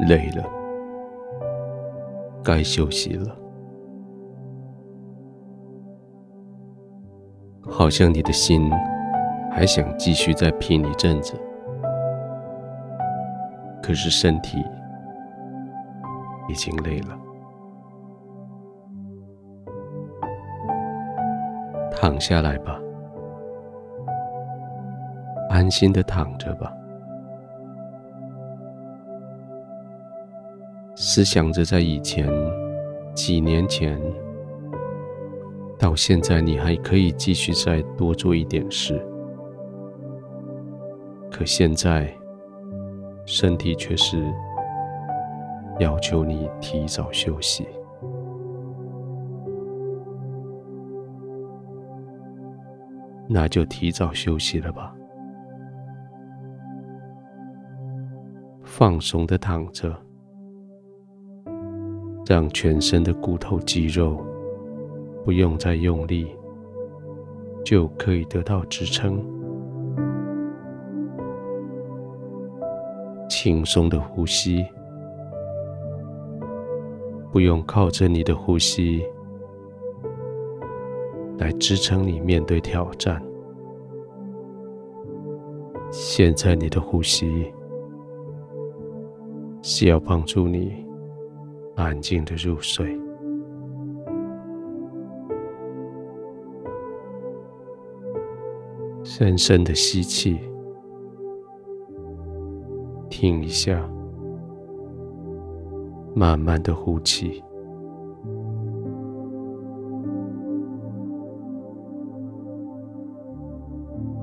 累了，该休息了。好像你的心还想继续再拼一阵子，可是身体已经累了。躺下来吧，安心的躺着吧。思想着在以前，几年前，到现在，你还可以继续再多做一点事，可现在，身体却是要求你提早休息。那就提早休息了吧，放松的躺着，让全身的骨头肌肉不用再用力，就可以得到支撑。轻松的呼吸，不用靠着你的呼吸。来支撑你面对挑战。现在你的呼吸是要帮助你安静的入睡。深深的吸气，停一下，慢慢的呼气。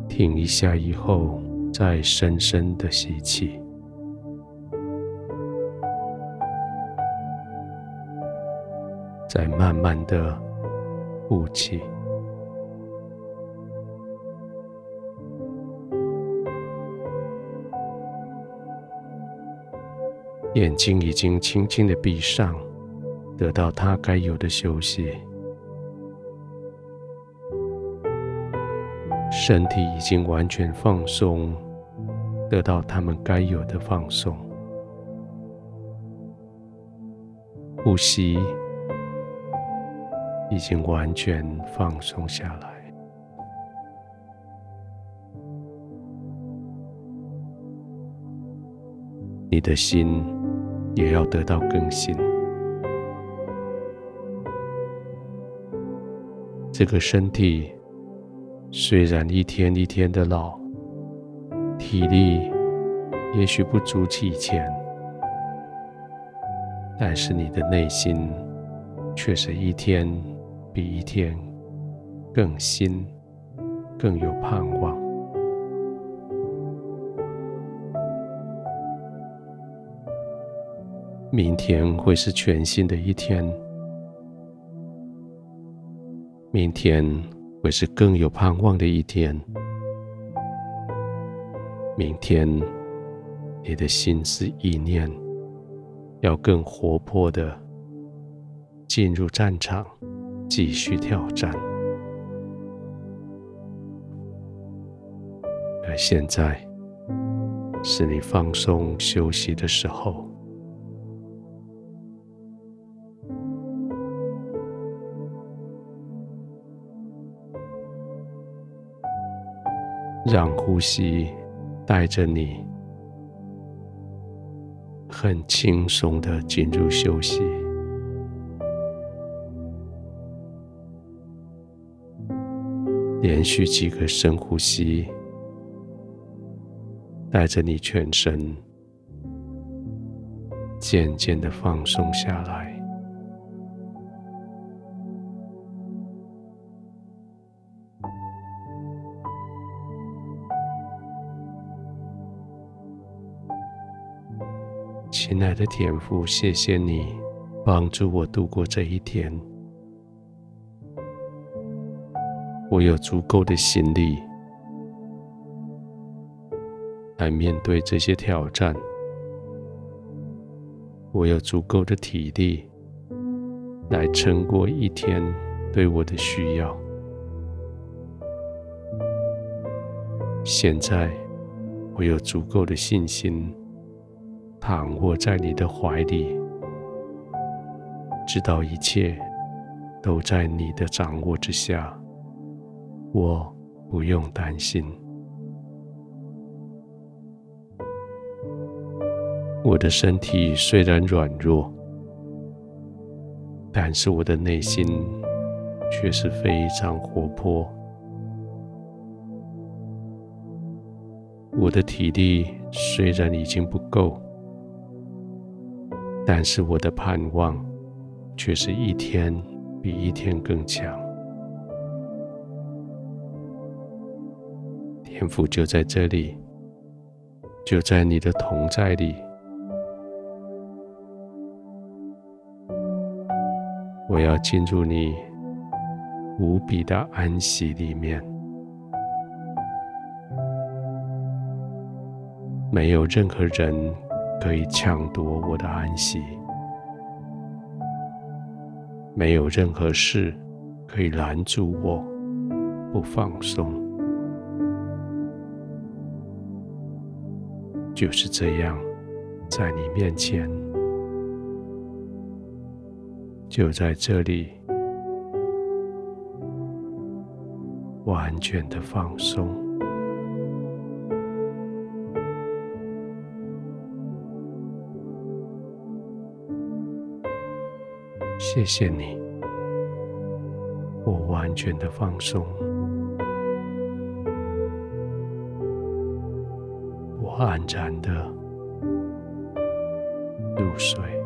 停一下以后，再深深的吸气，在慢慢的呼气。眼睛已经轻轻的闭上，得到它该有的休息。身体已经完全放松，得到他们该有的放松。呼吸已经完全放松下来，你的心也要得到更新。这个身体。虽然一天一天的老，体力也许不足以前，但是你的内心却是一天比一天更新、更有盼望。明天会是全新的一天，明天。会是更有盼望的一天。明天，你的心思意念要更活泼的进入战场，继续挑战。而现在，是你放松休息的时候。让呼吸带着你，很轻松的进入休息。连续几个深呼吸，带着你全身渐渐的放松下来。亲爱的天父，谢谢你帮助我度过这一天。我有足够的心力来面对这些挑战，我有足够的体力来撑过一天对我的需要。现在，我有足够的信心。躺卧在你的怀里，知道一切都在你的掌握之下，我不用担心。我的身体虽然软弱，但是我的内心却是非常活泼。我的体力虽然已经不够，但是我的盼望却是一天比一天更强。天父就在这里，就在你的同在里，我要进入你无比的安息里面。没有任何人可以抢夺我的安息，没有任何事可以拦住我不放松。就是这样，在你面前，就在这里，完全的放松。谢谢你，我完全的放松，安然的入睡。